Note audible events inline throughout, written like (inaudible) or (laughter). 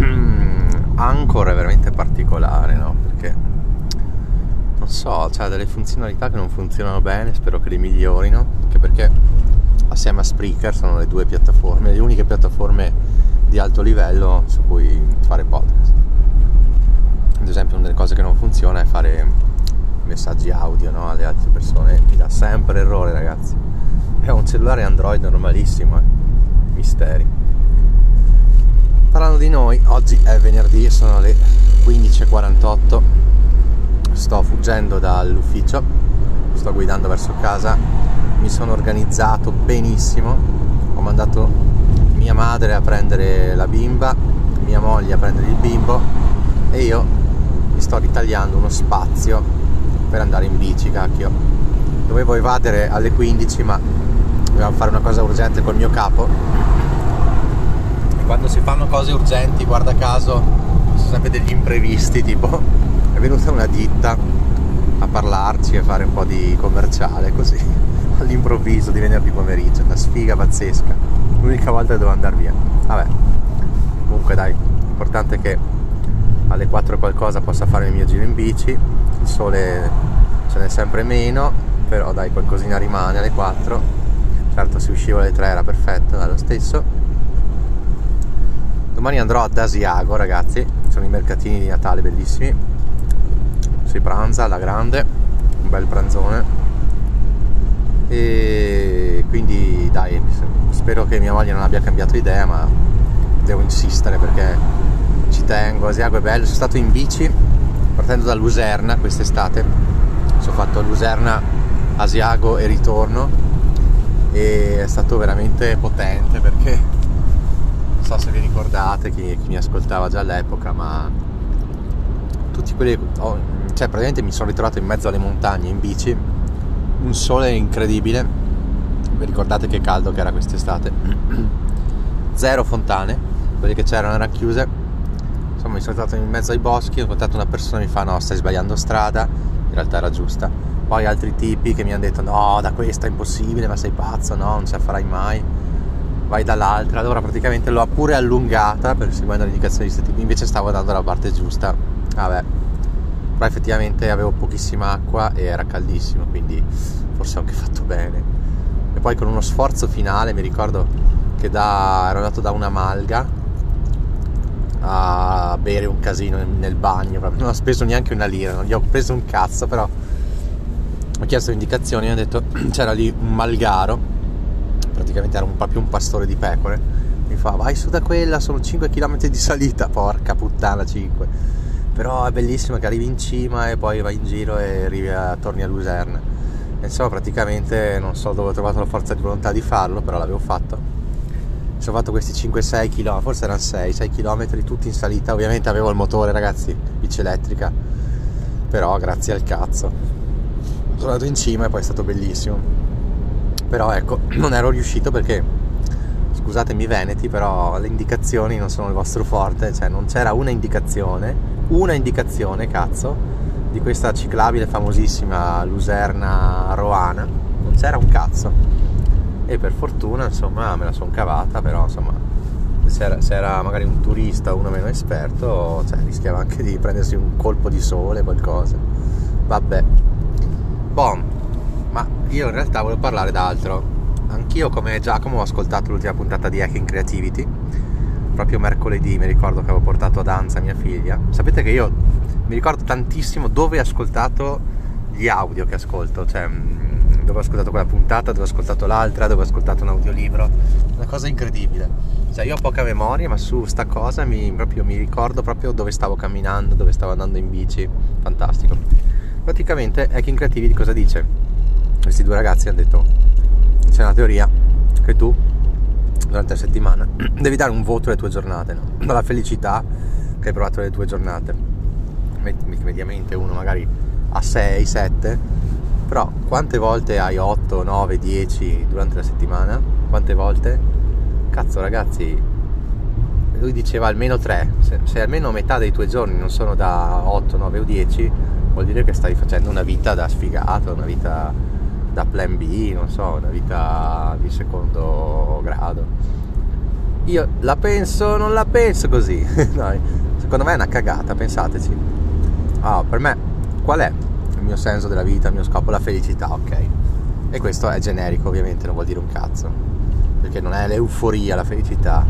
Anchor è veramente particolare, no? Perché non so, cioè delle funzionalità che non funzionano bene, spero che le migliorino, anche perché assieme a Spreaker sono le due piattaforme, le uniche piattaforme di alto livello su cui fare podcast. Ad esempio una delle cose che non funziona è fare messaggi audio no, alle altre persone, mi dà sempre errore ragazzi. È un cellulare Android normalissimo, eh. misteri. Parlando di noi, oggi è venerdì, sono le 15.48, sto fuggendo dall'ufficio, sto guidando verso casa, mi sono organizzato benissimo, ho mandato mia madre a prendere la bimba, mia moglie a prendere il bimbo e io mi sto ritagliando uno spazio per andare in bici, cacchio. Dovevo evadere alle 15 ma dovevamo fare una cosa urgente col mio capo quando si fanno cose urgenti, guarda caso, sono sempre degli imprevisti, tipo è venuta una ditta a parlarci e fare un po' di commerciale così (laughs) all'improvviso di venerdì pomeriggio, una sfiga pazzesca. L'unica volta che devo andare via. Vabbè, comunque dai, l'importante è che alle 4 qualcosa possa fare il mio giro in bici, il sole ce n'è sempre meno, però dai qualcosina rimane alle 4. Certo se uscivo alle 3 era perfetto, è lo stesso Domani andrò ad Asiago, ragazzi. Sono i mercatini di Natale bellissimi. Si pranza alla grande, un bel pranzone. E quindi dai, spero che mia moglie non abbia cambiato idea, ma devo insistere perché ci tengo. Asiago è bello. Sono stato in bici partendo da Luserna quest'estate. Sono fatto Luserna, Asiago e ritorno e è stato veramente potente perché so se vi ricordate chi, chi mi ascoltava già all'epoca, ma tutti quelli. Oh, cioè, praticamente mi sono ritrovato in mezzo alle montagne in bici, un sole incredibile. Vi ricordate che caldo che era quest'estate? (clears throat) Zero fontane, quelle che c'erano erano chiuse. Insomma, mi sono trovato in mezzo ai boschi, ho incontrato una persona che mi fa: No, stai sbagliando strada. In realtà era giusta. Poi altri tipi che mi hanno detto: No, da questa è impossibile, ma sei pazzo, no, non ce la farai mai vai dall'altra, allora praticamente l'ho pure allungata per seguendo le indicazioni di tipi, invece stavo andando dalla parte giusta, vabbè, però effettivamente avevo pochissima acqua e era caldissimo, quindi forse ho anche fatto bene. E poi con uno sforzo finale mi ricordo che da, ero andato da una malga a bere un casino nel bagno, non ho speso neanche una lira, non gli ho preso un cazzo, però ho chiesto indicazioni e hanno detto (clears throat) c'era lì un malgaro praticamente era un po' più un pastore di pecore, mi fa vai su da quella, sono 5 km di salita, porca puttana 5, però è bellissimo che arrivi in cima e poi vai in giro e arrivi a, torni a Luserna. Insomma praticamente non so dove ho trovato la forza di volontà di farlo, però l'avevo fatto. Mi sono fatto questi 5-6 km, forse erano 6, 6 km tutti in salita, ovviamente avevo il motore ragazzi, bici elettrica, però grazie al cazzo. Sono andato in cima e poi è stato bellissimo però ecco (clears throat) non ero riuscito perché scusatemi veneti però le indicazioni non sono il vostro forte cioè non c'era una indicazione una indicazione cazzo di questa ciclabile famosissima Luserna Roana. Non c'era un cazzo. E per fortuna insomma me la sono cavata però insomma se era, se era, magari un turista uno meno esperto cioè, rischiava anche di prendersi un colpo di sole qualcosa. Vabbè. Bom ma io in realtà volevo parlare d'altro. Anch'io come Giacomo ho ascoltato l'ultima puntata di Hacking Creativity, proprio mercoledì mi ricordo che avevo portato a danza mia figlia. Sapete che io mi ricordo tantissimo dove ho ascoltato gli audio che ascolto, cioè mm, dove ho ascoltato quella puntata, dove ho ascoltato l'altra, dove ho ascoltato un audiolibro. Una cosa incredibile. Cioè io ho poca memoria, ma su sta cosa mi, proprio, mi ricordo proprio dove stavo camminando, dove stavo andando in bici. Fantastico. Praticamente Hacking Creativity cosa dice? Questi due ragazzi hanno detto c'è una teoria che tu durante la settimana (clears throat) devi dare un voto alle tue giornate no? dalla felicità che hai provato le tue giornate mediamente uno magari a 6, 7 però quante volte hai 8, 9, 10 durante la settimana? quante volte? cazzo ragazzi lui diceva almeno 3 se, se almeno metà dei tuoi giorni non sono da 8, 9 o 10 vuol dire che stai facendo una vita da sfigato una vita da plan B, non so, una vita di secondo grado. io la penso, non la penso così. (laughs) no, secondo me è una cagata, pensateci. Ah, per me, qual è il mio senso della vita, il mio scopo? La felicità, ok. E questo è generico, ovviamente, non vuol dire un cazzo. Perché non è l'euforia, la felicità,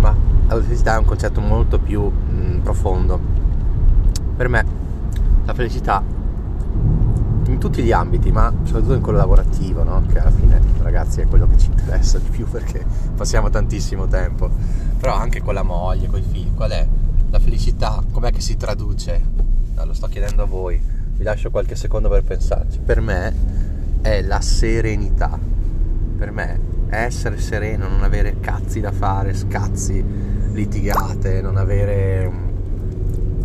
ma la felicità è un concetto molto più mh, profondo. Per me, la felicità in tutti gli ambiti, ma soprattutto in quello lavorativo, no? che alla fine ragazzi è quello che ci interessa di più (laughs) perché passiamo tantissimo tempo, però anche con la moglie, con i figli, qual è la felicità, com'è che si traduce? No, lo sto chiedendo a voi, vi lascio qualche secondo per pensarci. Per me è la serenità, per me è essere sereno, non avere cazzi da fare, scazzi, litigate, non avere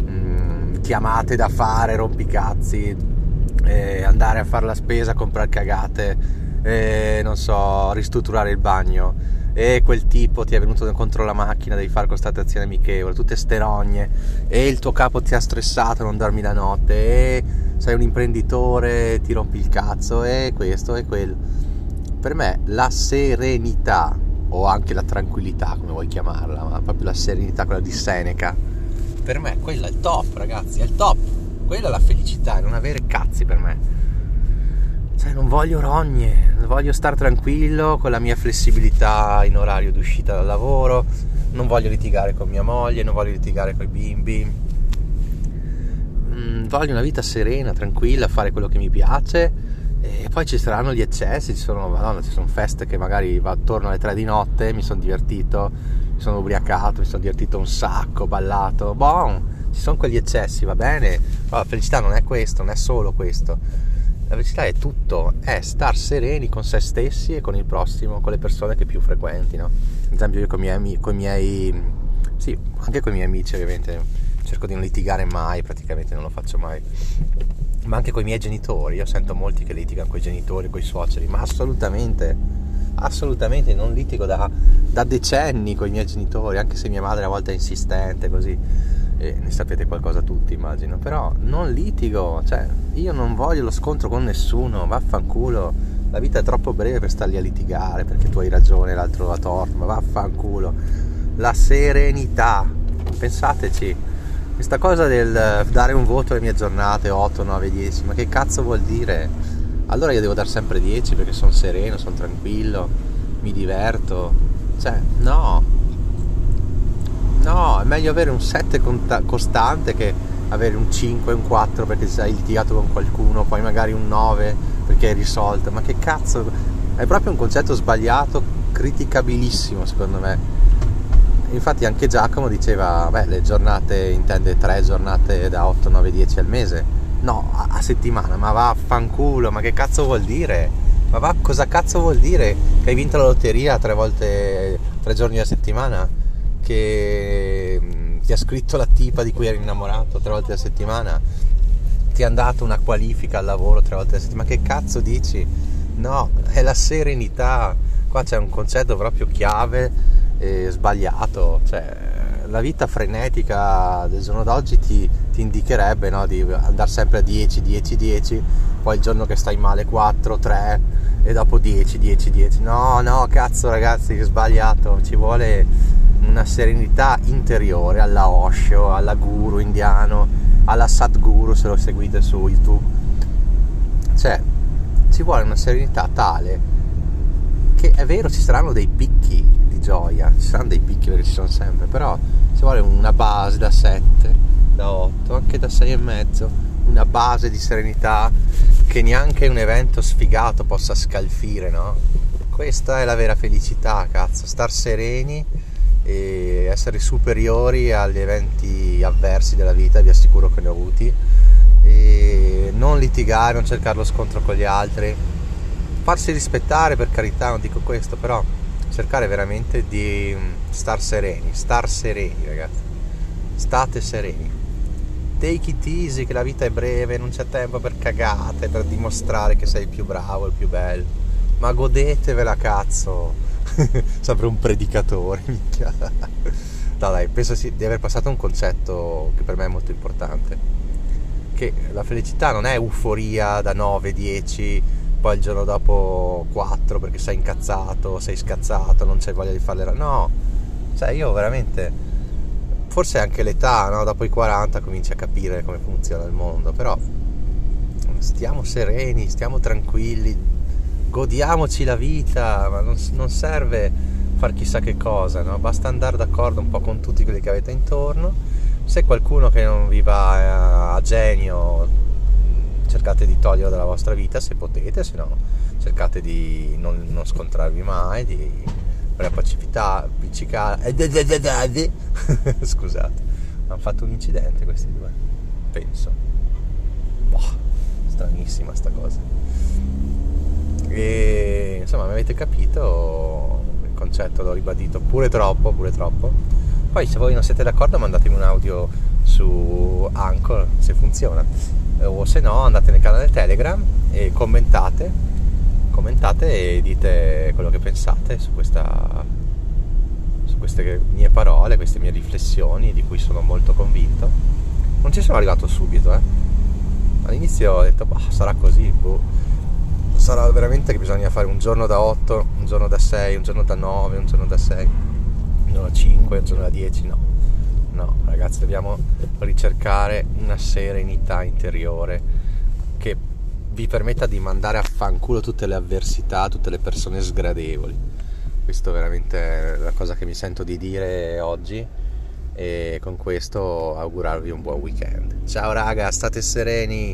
mm, chiamate da fare, rompicazzi, eh, andare a fare la spesa, comprare cagate, eh, non so, ristrutturare il bagno. E quel tipo ti è venuto contro la macchina, devi fare constatazione amichevole, tutte ste rogne. E il tuo capo ti ha stressato, non dormi la notte. E sei un imprenditore, ti rompi il cazzo. E questo e quello. Per me la serenità o anche la tranquillità, come vuoi chiamarla, ma proprio la serenità, quella di Seneca, per me quella è il top, ragazzi, è il top quella è la felicità, non avere cazzi per me. Cioè, non voglio rogne, voglio stare tranquillo con la mia flessibilità in orario d'uscita dal lavoro, non voglio litigare con mia moglie, non voglio litigare con i bimbi. Mm, voglio una vita serena, tranquilla, fare quello che mi piace e poi ci saranno gli eccessi, ci sono, madonna, ci sono feste che magari va attorno alle 3 di notte, mi sono divertito, mi sono ubriacato, mi sono divertito un sacco, ballato, boh ci sono quegli eccessi, va bene, ma la felicità non è questo, non è solo questo. La felicità è tutto, è star sereni con se stessi e con il prossimo, con le persone che più frequenti, no? Ad esempio io con i miei, con i miei sì, anche con i miei amici ovviamente cerco di non litigare mai, praticamente non lo faccio mai. Ma anche con i miei genitori, io sento molti che litigano con i genitori, con i suoceri, ma assolutamente, assolutamente non litigo da, da decenni con i miei genitori, anche se mia madre a volte è insistente così e ne sapete qualcosa tutti immagino, però non litigo, cioè io non voglio lo scontro con nessuno, vaffanculo, la vita è troppo breve per starli a litigare perché tu hai ragione, l'altro ha torto, ma vaffanculo, la serenità, pensateci, questa cosa del dare un voto alle mie giornate 8, 9, 10, ma che cazzo vuol dire? Allora io devo dare sempre 10 perché sono sereno, sono tranquillo, mi diverto, cioè no, No, è meglio avere un 7 conta- costante che avere un 5, un 4 perché hai litigato con qualcuno, poi magari un 9 perché hai risolto. Ma che cazzo? È proprio un concetto sbagliato, criticabilissimo secondo me. Infatti anche Giacomo diceva, beh, le giornate intende 3 giornate da 8, 9, 10 al mese. No, a, a settimana, ma vaffanculo, ma che cazzo vuol dire? Ma va, cosa cazzo vuol dire che hai vinto la lotteria tre volte, tre giorni a settimana? Che mm, ti ha scritto la tipa di cui eri innamorato tre volte a settimana, ti ha dato una qualifica al lavoro tre volte a settimana, ma che cazzo dici? No, è la serenità, qua c'è un concetto proprio chiave sbagliato, cioè la vita frenetica del giorno d'oggi ti, ti indicherebbe no, di andare sempre a 10, 10, 10, poi il giorno che stai male 4, 3 e dopo 10, 10, 10. No, no, cazzo ragazzi, sbagliato, ci vuole una serenità interiore alla Osho, alla guru indiano, alla Sadguru se lo seguite su YouTube. Cioè, ci vuole una serenità tale che è vero ci saranno dei picchi di gioia, ci saranno dei picchi perché ci sono sempre, però ci vuole una base da 7, da 8, anche da 6 e mezzo, una base di serenità che neanche un evento sfigato possa scalfire, no? Questa è la vera felicità, cazzo, star sereni e essere superiori agli eventi avversi della vita, vi assicuro che ne ho avuti, e non litigare, non cercare lo scontro con gli altri, farsi rispettare per carità, non dico questo, però cercare veramente di star sereni, star sereni ragazzi, state sereni. Take it easy, che la vita è breve, non c'è tempo per cagate, per dimostrare che sei il più bravo, il più bello. Ma godetevela, cazzo! (laughs) sempre un predicatore, (laughs) minchia. No dai, penso di aver passato un concetto che per me è molto importante. Che la felicità non è euforia da 9, 10, poi il giorno dopo 4 perché sei incazzato, sei scazzato, non c'hai voglia di farle... No, Cioè io veramente, forse anche l'età, no? dopo i 40 cominci a capire come funziona il mondo, però stiamo sereni, stiamo tranquilli, godiamoci la vita, ma non, non serve far chissà che cosa, no? basta andare d'accordo un po' con tutti quelli che avete intorno. Se qualcuno che non vi va a genio, cercate di toglierlo dalla vostra vita se potete, se no cercate di non, non scontrarvi mai, di pacifità, appiccicare. (laughs) Scusate, hanno fatto un incidente questi due, penso. Boh, stranissima sta cosa. E insomma, mi avete capito il concetto, l'ho ribadito pure troppo, pure troppo. Poi se voi non siete d'accordo mandatemi un audio su Anchor se funziona o se no andate nel canale Telegram e commentate commentate e dite quello che pensate su, questa, su queste mie parole, queste mie riflessioni di cui sono molto convinto. Non ci sono arrivato subito, eh. All'inizio ho detto, bah, sarà così, boh. Sarà veramente che bisogna fare un giorno da 8, un giorno da 6, un giorno da 9, un giorno da 6, un giorno da 5, un giorno da 10, no. No, ragazzi, dobbiamo ricercare una serenità interiore che vi permetta di mandare a fanculo tutte le avversità, tutte le persone sgradevoli. Questo è veramente la cosa che mi sento di dire oggi e con questo augurarvi un buon weekend. Ciao raga, state sereni!